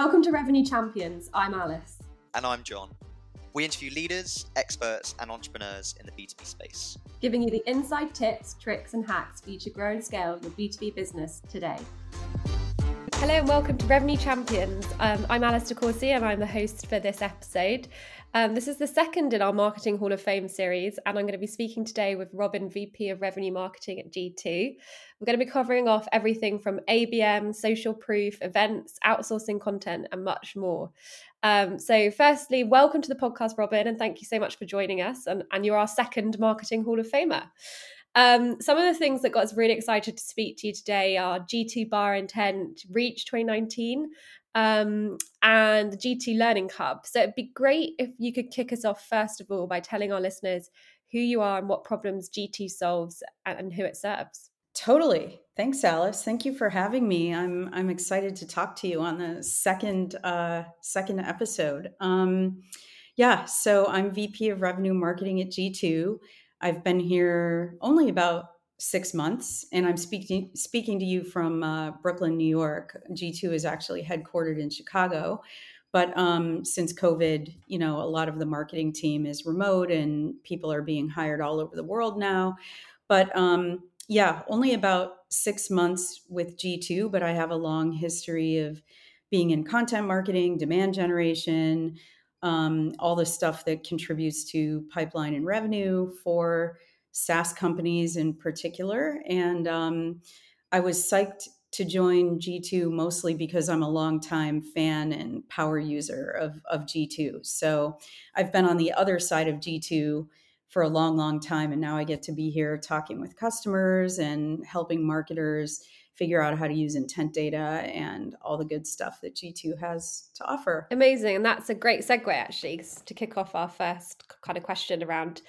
Welcome to Revenue Champions. I'm Alice. And I'm John. We interview leaders, experts, and entrepreneurs in the B2B space, giving you the inside tips, tricks, and hacks for you to grow and scale your B2B business today. Hello and welcome to Revenue Champions. Um, I'm Alice DeCourcy and I'm the host for this episode. Um, this is the second in our Marketing Hall of Fame series, and I'm going to be speaking today with Robin, VP of Revenue Marketing at G2. We're going to be covering off everything from ABM, social proof, events, outsourcing content, and much more. Um, so, firstly, welcome to the podcast, Robin, and thank you so much for joining us. And, and you're our second Marketing Hall of Famer. Um, some of the things that got us really excited to speak to you today are G2 Buyer Intent, Reach 2019, um, and the G2 Learning Hub. So it'd be great if you could kick us off, first of all, by telling our listeners who you are and what problems G2 solves and who it serves. Totally. Thanks, Alice. Thank you for having me. I'm I'm excited to talk to you on the second uh, second episode. Um, yeah, so I'm VP of Revenue Marketing at G2. I've been here only about six months, and I'm speaking speaking to you from uh, Brooklyn, New York. G2 is actually headquartered in Chicago, but um, since COVID, you know, a lot of the marketing team is remote, and people are being hired all over the world now. But um, yeah, only about six months with G2, but I have a long history of being in content marketing, demand generation, um, all the stuff that contributes to pipeline and revenue for SaaS companies in particular. And um, I was psyched to join G2 mostly because I'm a longtime fan and power user of, of G2. So I've been on the other side of G2 for a long, long time. And now I get to be here talking with customers and helping marketers figure out how to use intent data and all the good stuff that G2 has to offer. Amazing. And that's a great segue, actually, to kick off our first kind of question around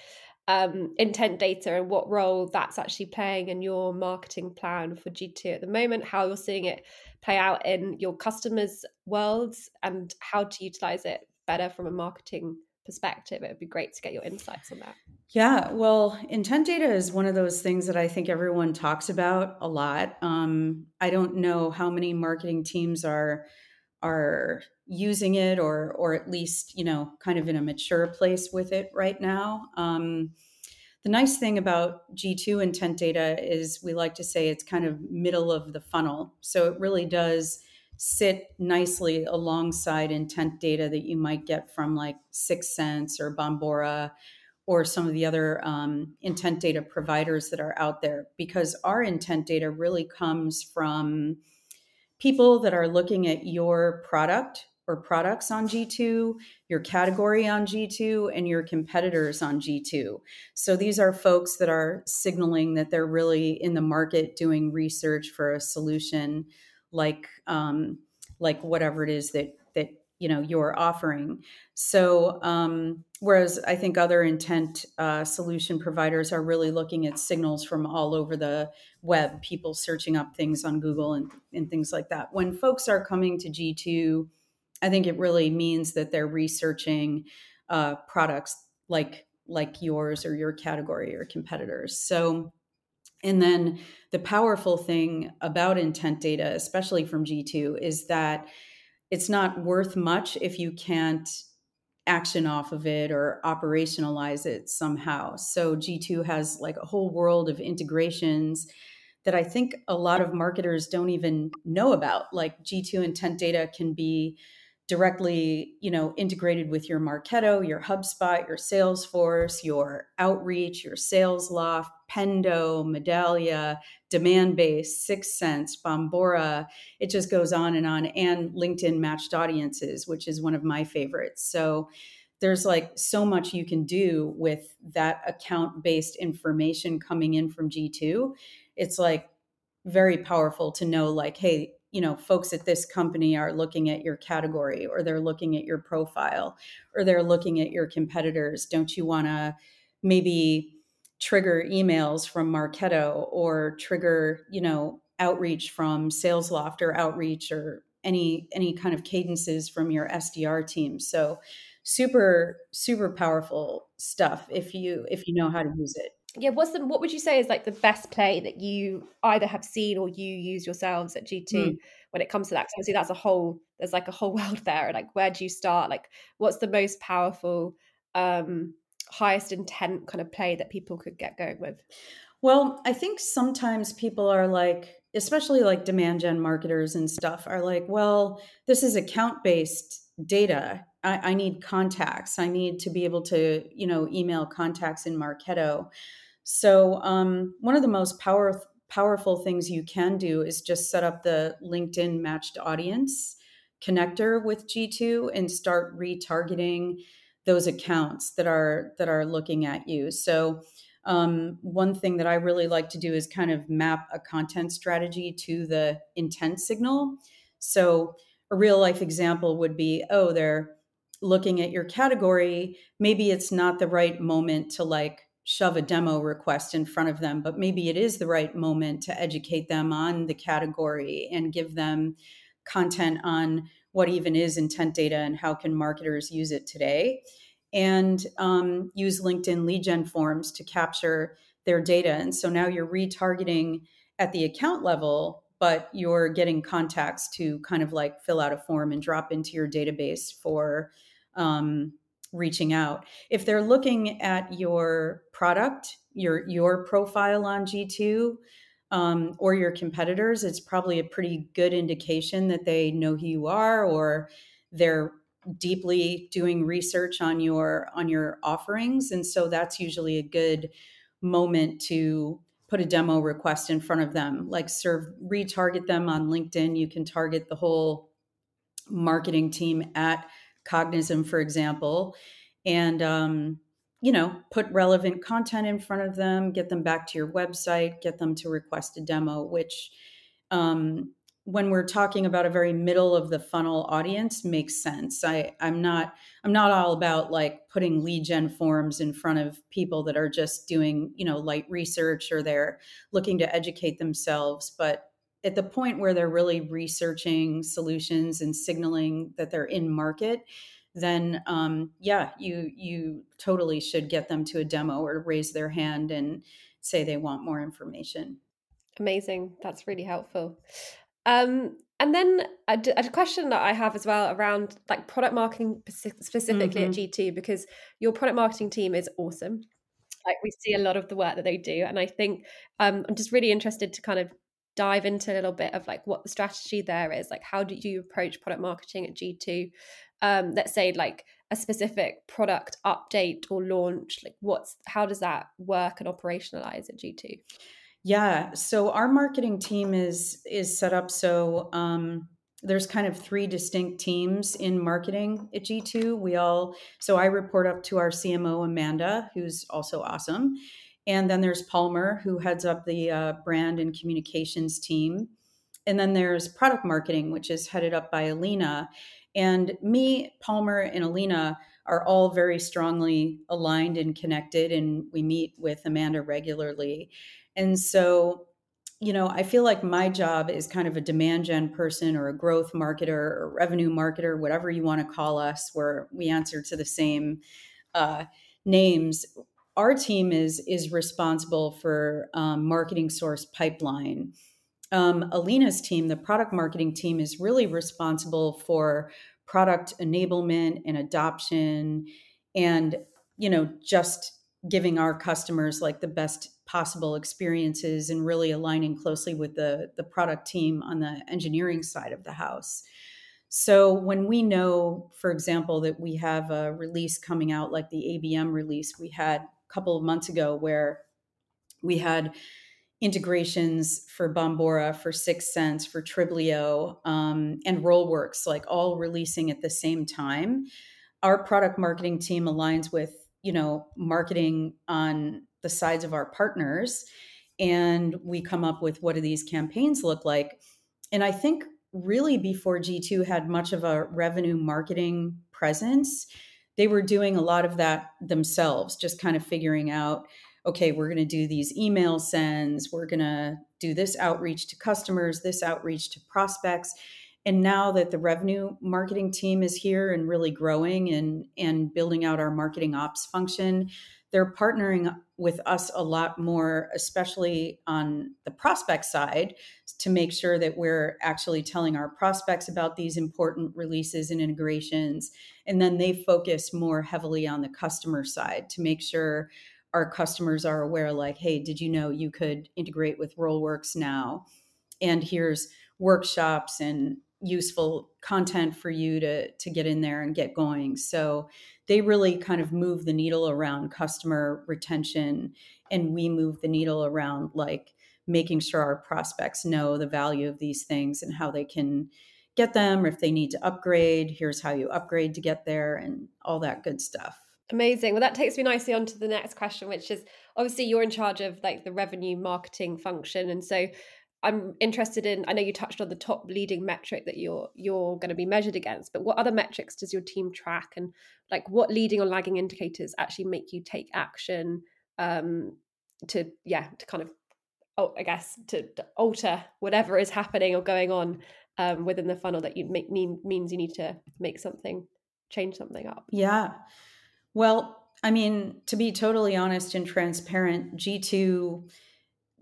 um, intent data and what role that's actually playing in your marketing plan for G2 at the moment, how you're seeing it play out in your customers' worlds, and how to utilize it better from a marketing perspective. It would be great to get your insights on that. Yeah, well, intent data is one of those things that I think everyone talks about a lot. Um, I don't know how many marketing teams are are using it or or at least you know kind of in a mature place with it right now. Um, the nice thing about G2 intent data is we like to say it's kind of middle of the funnel. So it really does sit nicely alongside intent data that you might get from like 6sense or Bombora or some of the other um, intent data providers that are out there because our intent data really comes from people that are looking at your product or products on G2, your category on G2, and your competitors on G2. So these are folks that are signaling that they're really in the market doing research for a solution like um, like whatever it is that that you know you're offering. So um, whereas I think other intent uh, solution providers are really looking at signals from all over the web, people searching up things on Google and, and things like that. When folks are coming to G2, I think it really means that they're researching uh, products like like yours or your category or competitors. So and then the powerful thing about intent data, especially from G2, is that it's not worth much if you can't action off of it or operationalize it somehow. So G2 has like a whole world of integrations that I think a lot of marketers don't even know about. Like G2 intent data can be directly, you know, integrated with your Marketo, your HubSpot, your Salesforce, your Outreach, your SalesLoft, Pendo, Medallia, Demandbase, 6sense, Bombora. It just goes on and on, and LinkedIn matched audiences, which is one of my favorites. So there's like so much you can do with that account based information coming in from G2. It's like very powerful to know, like, hey, you know folks at this company are looking at your category or they're looking at your profile or they're looking at your competitors don't you want to maybe trigger emails from marketo or trigger you know outreach from salesloft or outreach or any any kind of cadences from your sdr team so super super powerful stuff if you if you know how to use it yeah, what's the what would you say is like the best play that you either have seen or you use yourselves at G2 mm. when it comes to that? Because obviously that's a whole there's like a whole world there. Like where do you start? Like what's the most powerful, um, highest intent kind of play that people could get going with? Well, I think sometimes people are like, especially like demand gen marketers and stuff, are like, well, this is account based data. I, I, need contacts. I need to be able to, you know, email contacts in Marketo. So um, one of the most power, powerful things you can do is just set up the LinkedIn matched audience connector with G2 and start retargeting those accounts that are that are looking at you. So um, one thing that I really like to do is kind of map a content strategy to the intent signal. So a real life example would be, oh, they're looking at your category. Maybe it's not the right moment to like shove a demo request in front of them, but maybe it is the right moment to educate them on the category and give them content on what even is intent data and how can marketers use it today and um, use linkedin lead gen forms to capture their data and so now you're retargeting at the account level but you're getting contacts to kind of like fill out a form and drop into your database for um, reaching out. If they're looking at your product, your your profile on G2 um, or your competitors, it's probably a pretty good indication that they know who you are or they're deeply doing research on your on your offerings. And so that's usually a good moment to put a demo request in front of them like serve retarget them on linkedin. You can target the whole marketing team at cognizant for example, and um, you know, put relevant content in front of them, get them back to your website, get them to request a demo, which um, when we're talking about a very middle of the funnel audience makes sense. I, I'm not I'm not all about like putting lead gen forms in front of people that are just doing, you know, light research or they're looking to educate themselves, but at the point where they're really researching solutions and signaling that they're in market then um, yeah you you totally should get them to a demo or raise their hand and say they want more information. Amazing. That's really helpful. Um, and then a, a, question that I have as well around like product marketing specifically mm-hmm. at G2 because your product marketing team is awesome. Like we see a lot of the work that they do, and I think um, I'm just really interested to kind of dive into a little bit of like what the strategy there is. Like how do you approach product marketing at g2 um let's say like a specific product update or launch like what's how does that work and operationalize at g2 yeah so our marketing team is is set up so um there's kind of three distinct teams in marketing at G2. We all, so I report up to our CMO, Amanda, who's also awesome. And then there's Palmer, who heads up the uh, brand and communications team. And then there's product marketing, which is headed up by Alina. And me, Palmer, and Alina are all very strongly aligned and connected. And we meet with Amanda regularly. And so, you know, I feel like my job is kind of a demand gen person or a growth marketer or revenue marketer, whatever you want to call us, where we answer to the same uh, names our team is is responsible for um, marketing source pipeline. Um, Alina's team, the product marketing team, is really responsible for product enablement and adoption, and you know just giving our customers like the best possible experiences and really aligning closely with the the product team on the engineering side of the house. So when we know, for example, that we have a release coming out like the ABM release we had a couple of months ago where we had integrations for Bombora, for 6sense, for Triblio, um, and Rollworks, like all releasing at the same time. Our product marketing team aligns with, you know, marketing on the sides of our partners, and we come up with what do these campaigns look like. And I think really before G2 had much of a revenue marketing presence, they were doing a lot of that themselves, just kind of figuring out, okay, we're going to do these email sends, we're going to do this outreach to customers, this outreach to prospects. And now that the revenue marketing team is here and really growing and, and building out our marketing ops function, they're partnering with us a lot more, especially on the prospect side, to make sure that we're actually telling our prospects about these important releases and integrations. And then they focus more heavily on the customer side to make sure our customers are aware like, hey, did you know you could integrate with Rollworks now? And here's workshops and useful content for you to to get in there and get going. So they really kind of move the needle around customer retention and we move the needle around like making sure our prospects know the value of these things and how they can get them or if they need to upgrade here's how you upgrade to get there and all that good stuff amazing. Well that takes me nicely on to the next question which is obviously you're in charge of like the revenue marketing function and so I'm interested in I know you touched on the top leading metric that you're you're going to be measured against but what other metrics does your team track? And like what leading or lagging indicators actually make you take action um to yeah to kind of oh I guess to, to alter whatever is happening or going on um, within the funnel that you make mean means you need to make something change something up? Yeah well I mean to be totally honest and transparent G2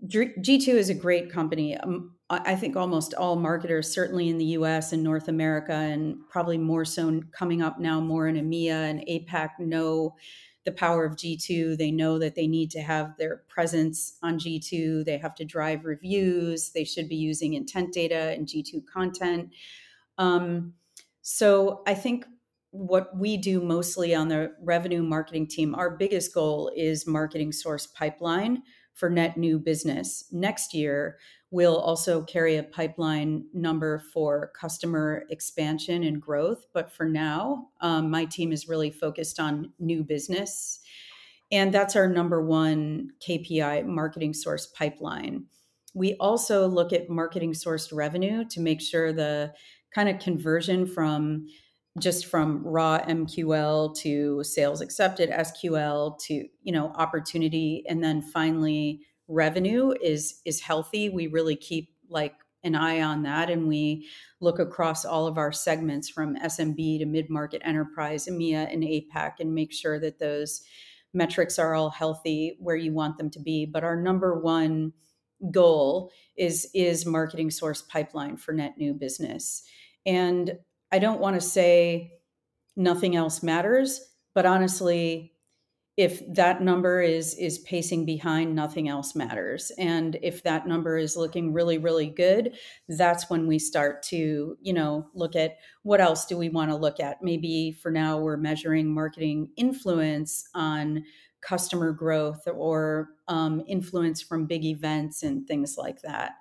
G2 is a great company. Um, I think almost all marketers, certainly in the US and North America, and probably more so coming up now more in EMEA and APAC, know the power of G2. They know that they need to have their presence on G2. They have to drive reviews. They should be using intent data and G2 content. Um, so I think what we do mostly on the revenue marketing team, our biggest goal is marketing source pipeline for net new business. Next year, we'll also carry a pipeline number for customer expansion and growth. But for now, um, my team is really focused on new business. And that's our number one KPI marketing source pipeline. We also look at marketing sourced revenue to make sure the kind of conversion from just from raw MQL to sales accepted SQL to you know opportunity. And then finally revenue is is healthy. We really keep like an eye on that. And we look across all of our segments from SMB to mid-market enterprise EMEA and APAC and make sure that those metrics are all healthy where you want them to be. But our number one goal is is marketing source pipeline for net new business. And I don't want to say nothing else matters, but honestly, if that number is is pacing behind nothing else matters. And if that number is looking really really good that's when we start to you know look at what else do we want to look at. Maybe for now we're measuring marketing influence on customer growth or um, influence from big events and things like that.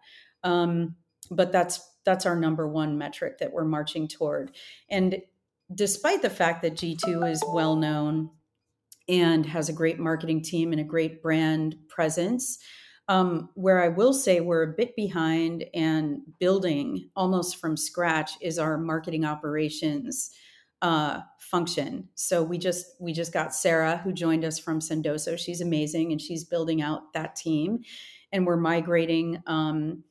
Um, but that's that's our number one metric that we're marching toward. And despite the fact that G2 is well known and has a great marketing team and a great brand presence, um, where I will say we're a bit behind and building almost from scratch is our marketing operations uh, function. So we just we just got Sarah who joined us from Sendoso. She's amazing and she's building out that team, and we're migrating um,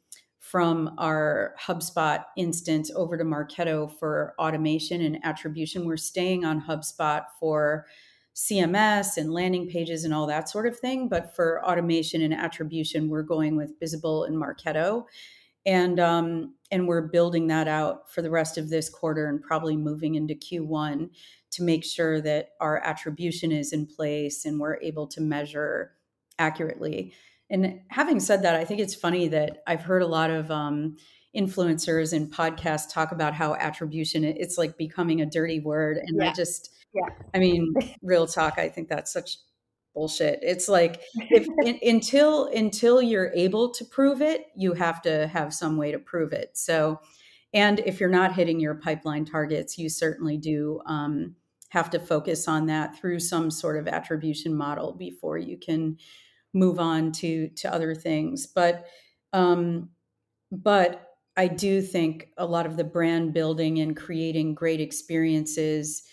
from our HubSpot instance over to Marketo for automation and attribution. We're staying on HubSpot for CMS and landing pages and all that sort of thing. But for automation and attribution, we're going with Bizible and Marketo. And um, and we're building that out for the rest of this quarter and probably moving into Q1 to make sure that our attribution is in place and we're able to measure accurately. And having said that, I think it's funny that I've heard a lot of um, influencers and podcasts talk about how attribution it's like becoming a dirty word, and yeah. I just, yeah, I mean, real talk, I think that's such bullshit. It's like if in, until until you're able to prove it, you have to have some way to prove it. So, and if you're not hitting your pipeline targets, you certainly do. Um, have to focus on that through some sort of attribution model before you can move on to to other things. But um but i do think a lot of the brand building and creating great experiences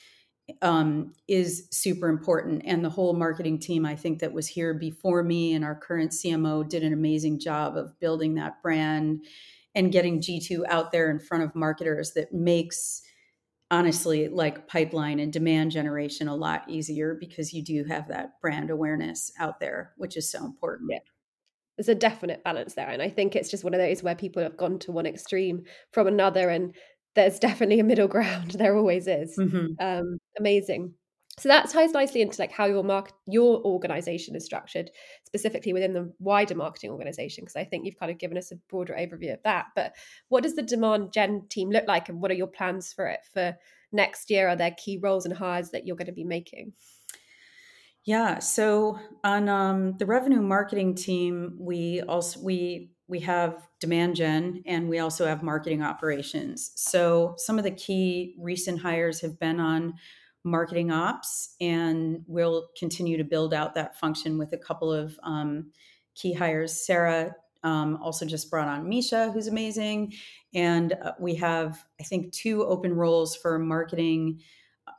um, is super important. And the whole marketing team i think that was here before me and our current cmo did an amazing job of building that brand and getting g2 out there in front of marketers that makes honestly like pipeline and demand generation a lot easier because you do have that brand awareness out there, which is so important. Yeah. There's a definite balance there. And I think it's just one of those where people have gone to one extreme from another. And there's definitely a middle ground. There always is. Mm-hmm. Um, amazing. So that ties nicely into like how your mark your organization is structured, specifically within the wider marketing organization. Because I think you've kind of given us a broader overview of that. But what does the demand gen team look like, and what are your plans for it for next year? Are there key roles and hires that you're going to be making? Yeah. So on um, the revenue marketing team, we also we we have demand gen and we also have marketing operations. So some of the key recent hires have been on marketing ops, and we'll continue to build out that function with a couple of um, key hires. Sarah um, also just brought on Misha, who's amazing, and uh, we have I think two open roles for marketing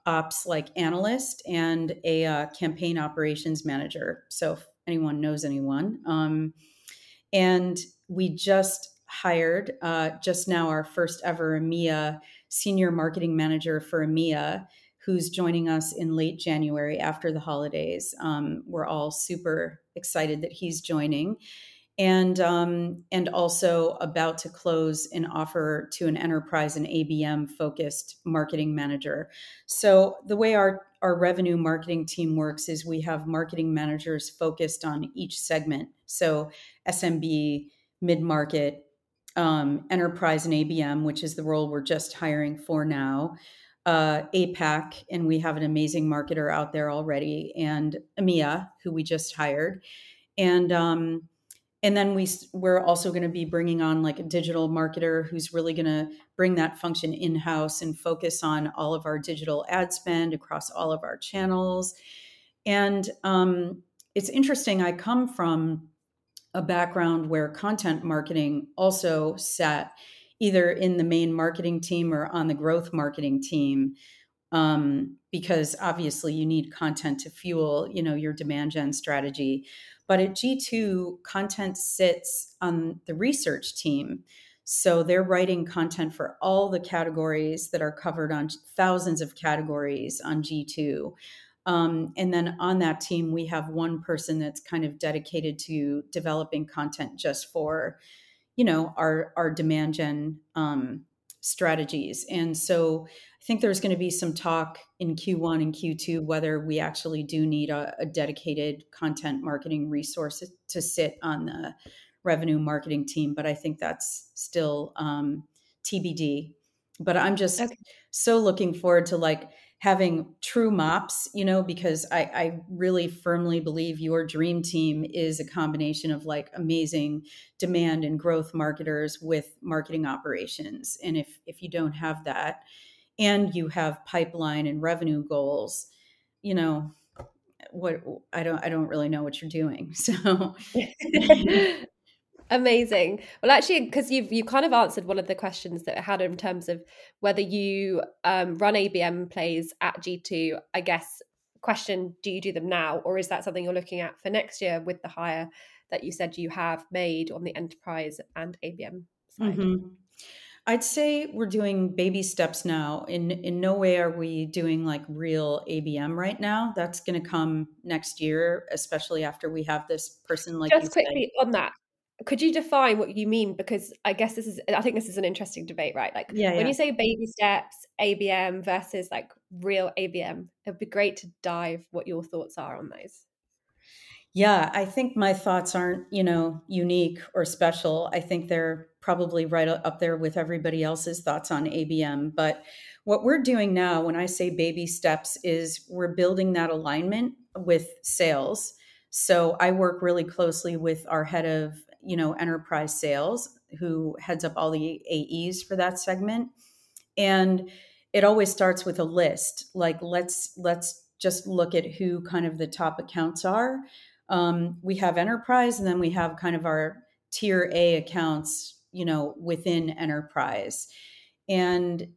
ops like analyst and a uh, campaign operations manager. So if anyone knows anyone, um, and we just hired uh, just now our first ever EMEA senior marketing manager for EMEA who's joining us in late January after the holidays. Um, we're all super excited that he's joining. And um, and also about to close an offer to an enterprise and ABM focused marketing manager. So the way our our revenue marketing team works is we have marketing managers focused on each segment. So SMB, mid market, um, enterprise, and ABM, which is the role we're just hiring for now uh, APAC, and we have an amazing marketer out there already, and EMEA, who we just hired, and um, and then we we're also going to be bringing on like a digital marketer who's really going to bring that function in house and focus on all of our digital ad spend across all of our channels, and um, it's interesting. I come from a background where content marketing also sat either in the main marketing team or on the growth marketing team um, because obviously you need content to fuel you know your demand gen strategy. But at g2 content sits on the research team. So they're writing content for all the categories that are covered on thousands of categories on g2 um, and then on that team we have one person that's kind of dedicated to developing content just for you know our our demand gen um, strategies and so i think there's going to be some talk in q1 and q2 whether we actually do need a, a dedicated content marketing resource to sit on the revenue marketing team but i think that's still um, tbd but i'm just okay. so looking forward to like having true mops, you know, because I, I really firmly believe your dream team is a combination of like amazing demand and growth marketers with marketing operations. And if if you don't have that and you have pipeline and revenue goals, you know, what I don't I don't really know what you're doing. So Amazing. Well, actually, because you've you kind of answered one of the questions that I had in terms of whether you um, run ABM plays at G2. I guess question: Do you do them now, or is that something you're looking at for next year with the hire that you said you have made on the enterprise and ABM side? Mm-hmm. I'd say we're doing baby steps now. In in no way are we doing like real ABM right now. That's going to come next year, especially after we have this person like. Just quickly on that, could you define what you mean? Because i guess this is i think this is an interesting debate right? Like yeah, when yeah. you say baby steps abm versus like real abm it'd be great to dive what your thoughts are on those. Yeah i think my thoughts aren't you know unique or special. I think they're probably right up there with everybody else's thoughts on abm but what we're doing now when i say baby steps is we're building that alignment with sales. So I work really closely with our head of you know, enterprise sales who heads up all the AEs for that segment. And it always starts with a list. Like let's let's just look at who kind of the top accounts are. Um, we have enterprise, and then we have kind of our tier A accounts, you know, within enterprise. And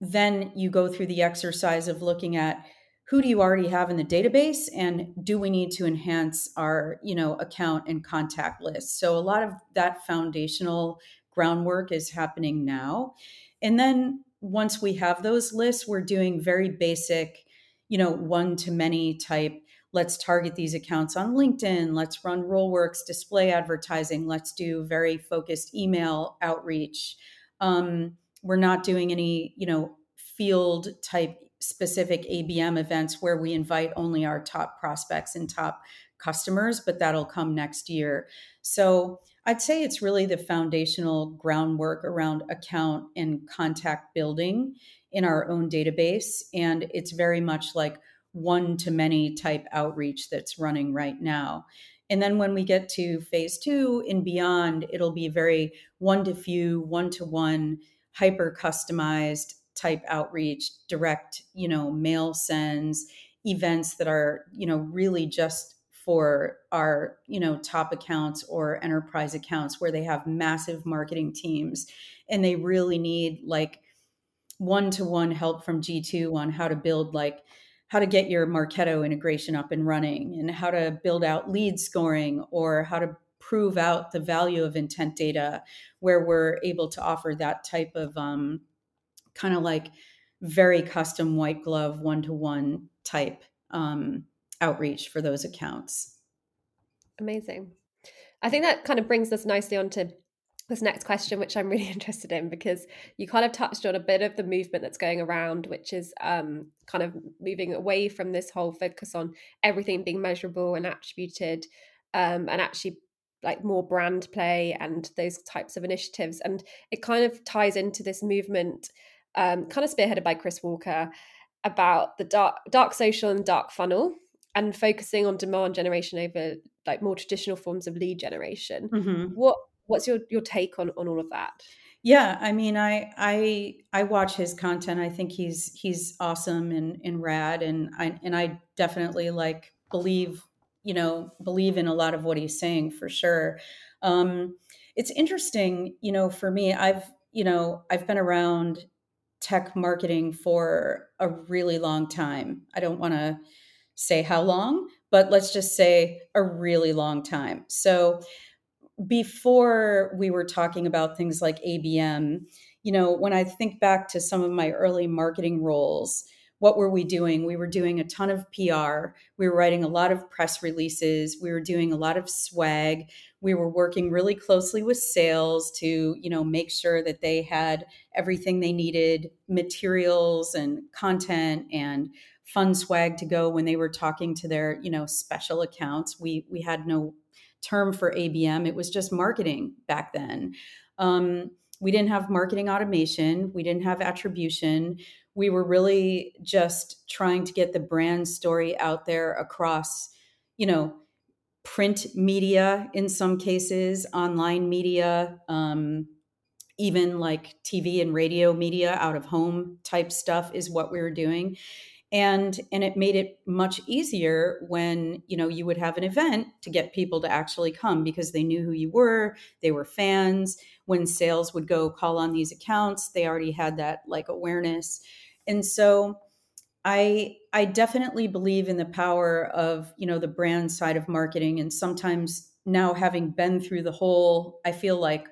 then you go through the exercise of looking at who do you already have in the database and do we need to enhance our you know account and contact list so a lot of that foundational groundwork is happening now and then once we have those lists, we're doing very basic, you know, one to many type. Let's target these accounts on LinkedIn. Let's run Rollworks display advertising. Let's do very focused email outreach. Um, we're not doing any, you know, field type specific ABM events where we invite only our top prospects and top customers, but that'll come next year. So I'd say it's really the foundational groundwork around account and contact building in our own database. And it's very much like one to many type outreach that's running right now. And then when we get to phase two and beyond, it'll be very one to few, one to one, hyper customized type outreach, direct, you know, mail sends, events that are, you know, really just for our, you know, top accounts or enterprise accounts where they have massive marketing teams and they really need like one-to-one help from G2 on how to build like how to get your Marketo integration up and running and how to build out lead scoring or how to prove out the value of intent data where we're able to offer that type of um, kind of like very custom white glove one to one type um, outreach for those accounts. Amazing. I think that kind of brings us nicely onto this next question, which I'm really interested in because you kind of touched on a bit of the movement that's going around, which is um, kind of moving away from this whole focus on everything being measurable and attributed um, and actually like more brand play and those types of initiatives. And it kind of ties into this movement um, kind of spearheaded by Chris Walker about the dark dark social and dark funnel and focusing on demand generation over like more traditional forms of lead generation. Mm-hmm. What what's your your take on on all of that? Yeah, I mean, I I I watch his content. I think he's he's awesome and and rad, and I and I definitely like believe you know believe in a lot of what he's saying for sure. Um, it's interesting, you know, for me, I've you know I've been around tech marketing for a really long time. I don't want to say how long, but let's just say a really long time. So before we were talking about things like ABM, you know, when I think back to some of my early marketing roles, what were we doing? We were doing a ton of PR. We were writing a lot of press releases. We were doing a lot of swag. We were working really closely with sales to, you know, make sure that they had everything they needed, materials and content and fun swag to go when they were talking to their, you know, special accounts. We we had no term for ABM. It was just marketing back then. Um, we didn't have marketing automation. We didn't have attribution we were really just trying to get the brand story out there across, you know, print media in some cases, online media, um, even like TV and radio media, out of home type stuff is what we were doing. And, and it made it much easier when you know you would have an event to get people to actually come because they knew who you were they were fans when sales would go call on these accounts they already had that like awareness and so I I definitely believe in the power of, you know, the brand side of marketing and sometimes now having been through the whole I feel like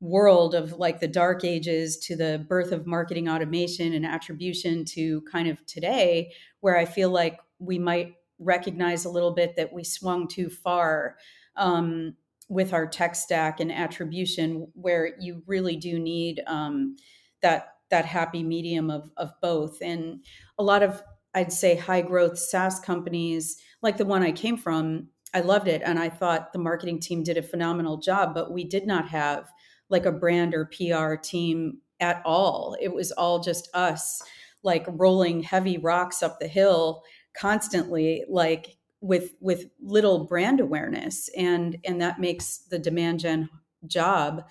world of like the dark ages to the birth of marketing automation and attribution to kind of today where I feel like we might recognize a little bit that we swung too far um, with our tech stack and attribution where you really do need um, that that happy medium of of both. And a lot of i'd say high growth saas companies like the one i came from i loved it and i thought the marketing team did a phenomenal job but we did not have like a brand or pr team at all. It was all just us like rolling heavy rocks up the hill constantly like with with little brand awareness. And and that makes the demand gen job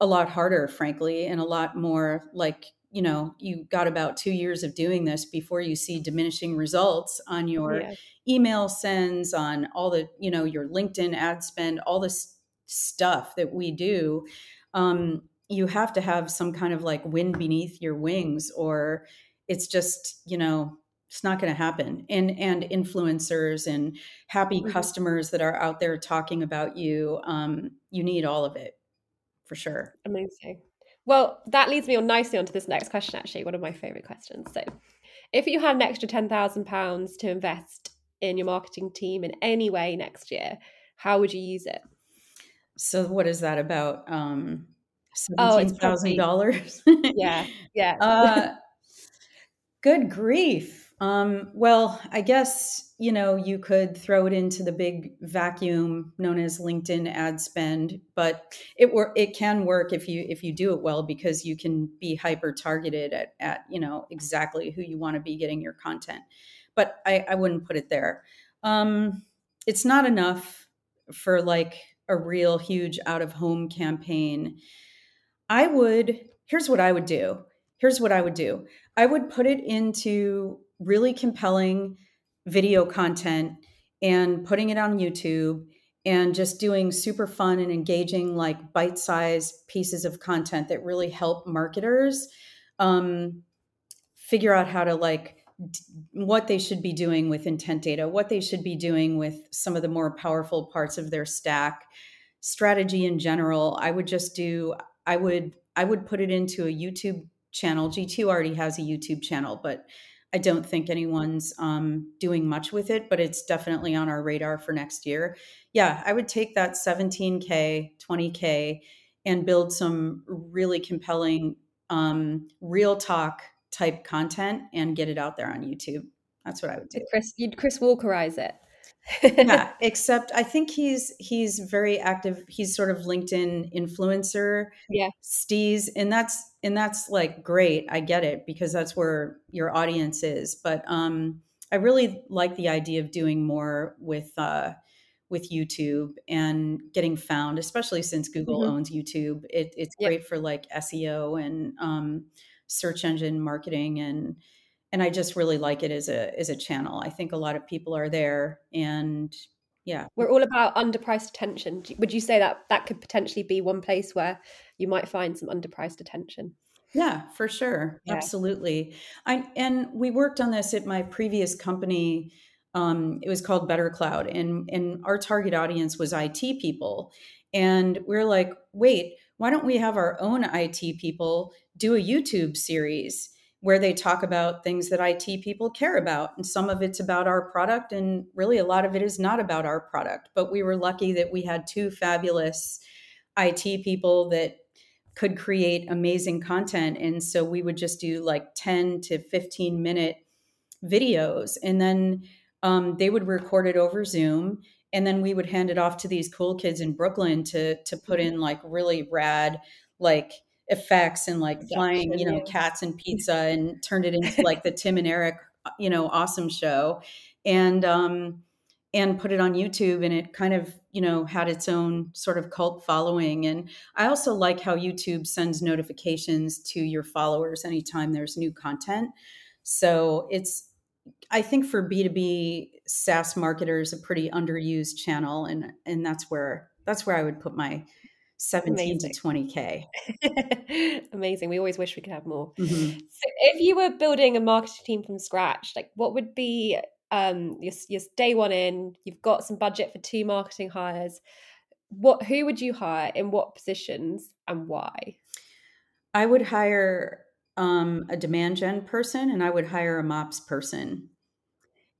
a lot harder, frankly, and a lot more like, you know, you got about two years of doing this before you see diminishing results on your yeah. email sends, on all the, you know, your LinkedIn ad spend, all this stuff that we do. Um, you have to have some kind of like wind beneath your wings, or it's just, you know, it's not going to happen and and influencers and happy mm-hmm. customers that are out there talking about you um, you need all of it for sure. Amazing. Well, that leads me on nicely onto this next question, actually, one of my favorite questions. So, if you had an extra £10,000 to invest in your marketing team in any way next year, how would you use it? So, what is that about? Um, $17,000? Oh, yeah, yeah. uh, good grief. Um, well, I guess, you know, you could throw it into the big vacuum known as LinkedIn ad spend, but it wor- it can work if you if you do it well because you can be hyper targeted at, at you know exactly who you want to be getting your content. But I, I wouldn't put it there. Um, it's not enough for like a real huge out of home campaign. I would, here's what I would do. Here's what I would do. I would put it into really compelling video content and putting it on YouTube and just doing super fun and engaging, like bite sized pieces of content that really help marketers um, figure out how to like d- what they should be doing with intent data, what they should be doing with some of the more powerful parts of their stack, strategy in general. I would just do, I would, I would put it into a YouTube channel. G2 already has a YouTube channel, but I don't think anyone's um, doing much with it, but it's definitely on our radar for next year. Yeah, I would take that 17K, 20K, and build some really compelling, um, real talk type content and get it out there on YouTube. That's what I would do. Chris, you'd Chris Walkerize it yeah, except I think he's he's very active. He's sort of LinkedIn influencer. Yeah. Steez, and that's and that's like great. I get it because that's where your audience is. But um I really like the idea of doing more with uh with YouTube and getting found, especially since Google mm-hmm. owns YouTube. It, it's yep. great for like SEO and um, search engine marketing and and I just really like it as a as a channel. I think a lot of people are there, and yeah, we're all about underpriced attention. Would you say that that could potentially be one place where you might find some underpriced attention? Yeah, for sure, yeah. absolutely. I and we worked on this at my previous company. Um, it was called Better Cloud, and and our target audience was IT people, and we we're like, wait, why don't we have our own IT people do a YouTube series? Where they talk about things that IT people care about. And some of it's about our product, and really a lot of it is not about our product. But we were lucky that we had two fabulous IT people that could create amazing content. And so we would just do like 10 to 15 minute videos, and then um, they would record it over Zoom. And then we would hand it off to these cool kids in Brooklyn to to put in like really rad, like effects and like flying, you know, cats and pizza and turned it into like the Tim and Eric, uh, you know, awesome show. And um and put it on YouTube and it kind of, you know, had its own sort of cult following. And I also like how YouTube sends notifications to your followers anytime there's new content. So it's I think for B2B SaaS marketers a pretty underused channel and and that's where that's where I would put my 17 Amazing. to 20k Amazing. We always wish we could have more. Mm-hmm. So if you were building a marketing team from scratch, like what would be um your, your day one in, you've got some budget for two marketing hires. What who would you hire in what positions and why? I would hire um, a demand gen person and I would hire a MOPS person.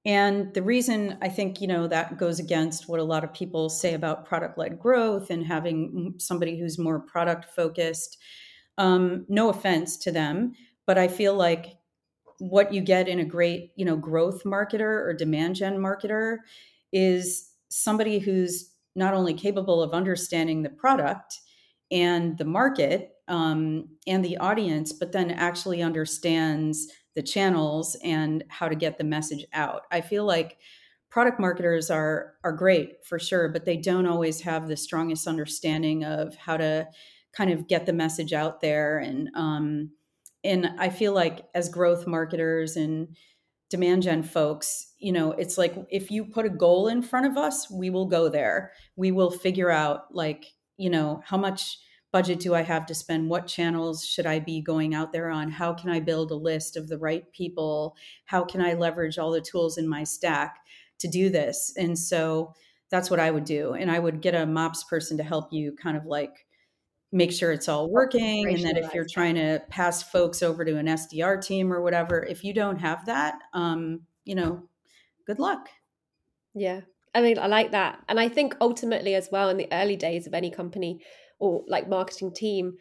And the reason I think, you know, that goes against what a lot of people say about product led growth and having somebody who's more product focused. Um, no offense to them, but I feel like what you get in a great, you know, growth marketer or demand gen marketer is somebody who's not only capable of understanding the product and the market um, and the audience, but then actually understands the channels and how to get the message out. I feel like product marketers are are great for sure, but they don't always have the strongest understanding of how to kind of get the message out there. And um, and I feel like as growth marketers and demand gen folks, you know, it's like if you put a goal in front of us, we will go there. We will figure out like you know how much budget do I have to spend? What channels should I be going out there on? How can I build a list of the right people? How can I leverage all the tools in my stack to do this? And so that's what I would do. And I would get a MOPS person to help you kind of like make sure it's all working and that if you're trying to pass folks over to an sdr team or whatever if you don't have that um, you know good luck yeah i mean i like that and i think ultimately as well in the early days of any company or like marketing team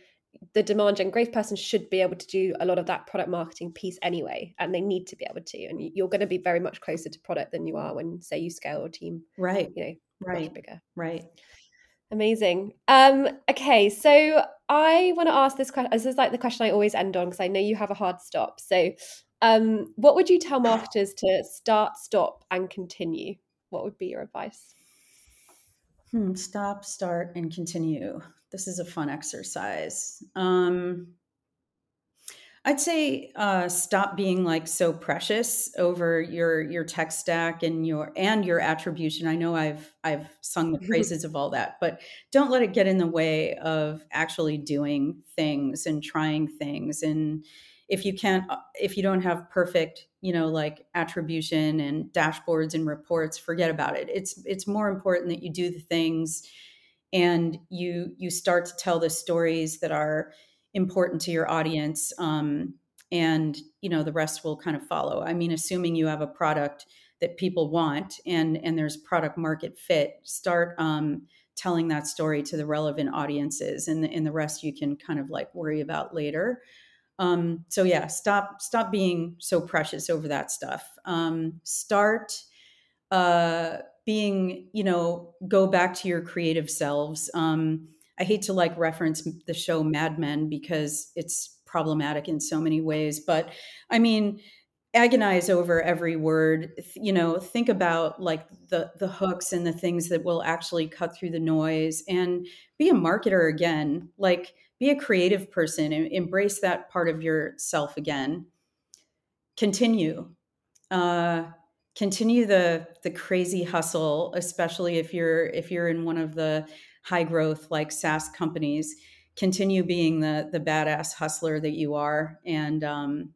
the demand gen growth person should be able to do a lot of that product marketing piece anyway and they need to be able to and you're going to be very much closer to product than you are when say you scale your team right you know right bigger right Amazing. Um, okay, so I want to ask this question. This is like the question I always end on because I know you have a hard stop. So, um, what would you tell marketers to start, stop, and continue? What would be your advice? Hmm, stop, start, and continue. This is a fun exercise. Um, I'd say uh, stop being like so precious over your your tech stack and your and your attribution. I know I've I've sung the praises of all that, but don't let it get in the way of actually doing things and trying things. And if you can't, uh, if you don't have perfect, you know, like attribution and dashboards and reports, forget about it. It's it's more important that you do the things and you you start to tell the stories that are important to your audience um, and you know the rest will kind of follow i mean assuming you have a product that people want and and there's product market fit start um, telling that story to the relevant audiences and and the rest you can kind of like worry about later um, so yeah stop stop being so precious over that stuff. Um, start uh, being you know go back to your creative selves. Um, I hate to like reference the show Mad Men because it's problematic in so many ways, but I mean, agonize over every word. You know think about like the the hooks and the things that will actually cut through the noise and be a marketer again. Like be a creative person and embrace that part of yourself again continue uh continue the the crazy hustle especially if you're if you're in one of the high growth like SaaS companies, continue being the the badass hustler that you are. And um,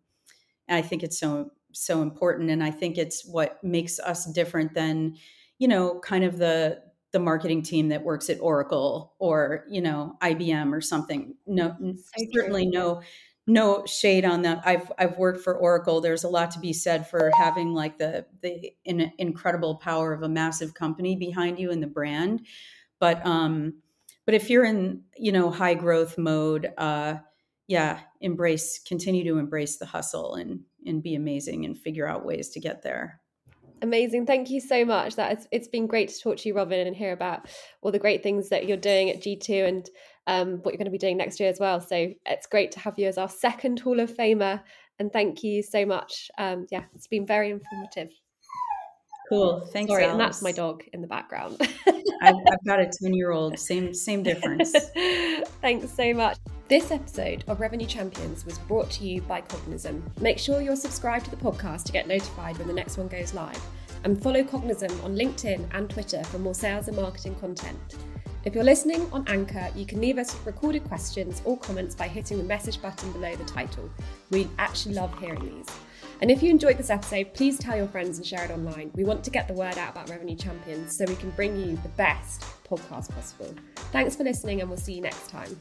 I think it's so so important, and I think it's what makes us different than you know kind of the the marketing team that works at Oracle or you know IBM or something. No, so certainly no no shade on that. I've I've worked for Oracle. There's a lot to be said for having like the the in, incredible power of a massive company behind you and the brand. But um, but if you're in you know high growth mode, uh, yeah, embrace continue to embrace the hustle and and be amazing and figure out ways to get there. Amazing. Thank you so much. That it's been great to talk to you, Robin, and hear about all the great things that you're doing at G2 and um, what you're going to be doing next year as well. So it's great to have you as our second Hall of Famer. And thank you so much. Um, yeah, it's been very informative. Cool. Um, Thanks. Sorry, Alice. and that's my dog in the background. I've, I've, got a 10 year old. Same, same difference. Thanks so much. This episode of Revenue Champions was brought to you by Cognism. Make sure you're subscribed to the podcast to get notified when the next one goes live. And follow Cognism on LinkedIn and Twitter for more sales and marketing content. If you're listening on Anchor, you can leave us recorded questions or comments by hitting the message button below the title. We actually love hearing these. And if you enjoyed this episode, please tell your friends and share it online. We want to get the word out about Revenue Champions so we can bring you the best podcast possible. Thanks for listening, and we'll see you next time.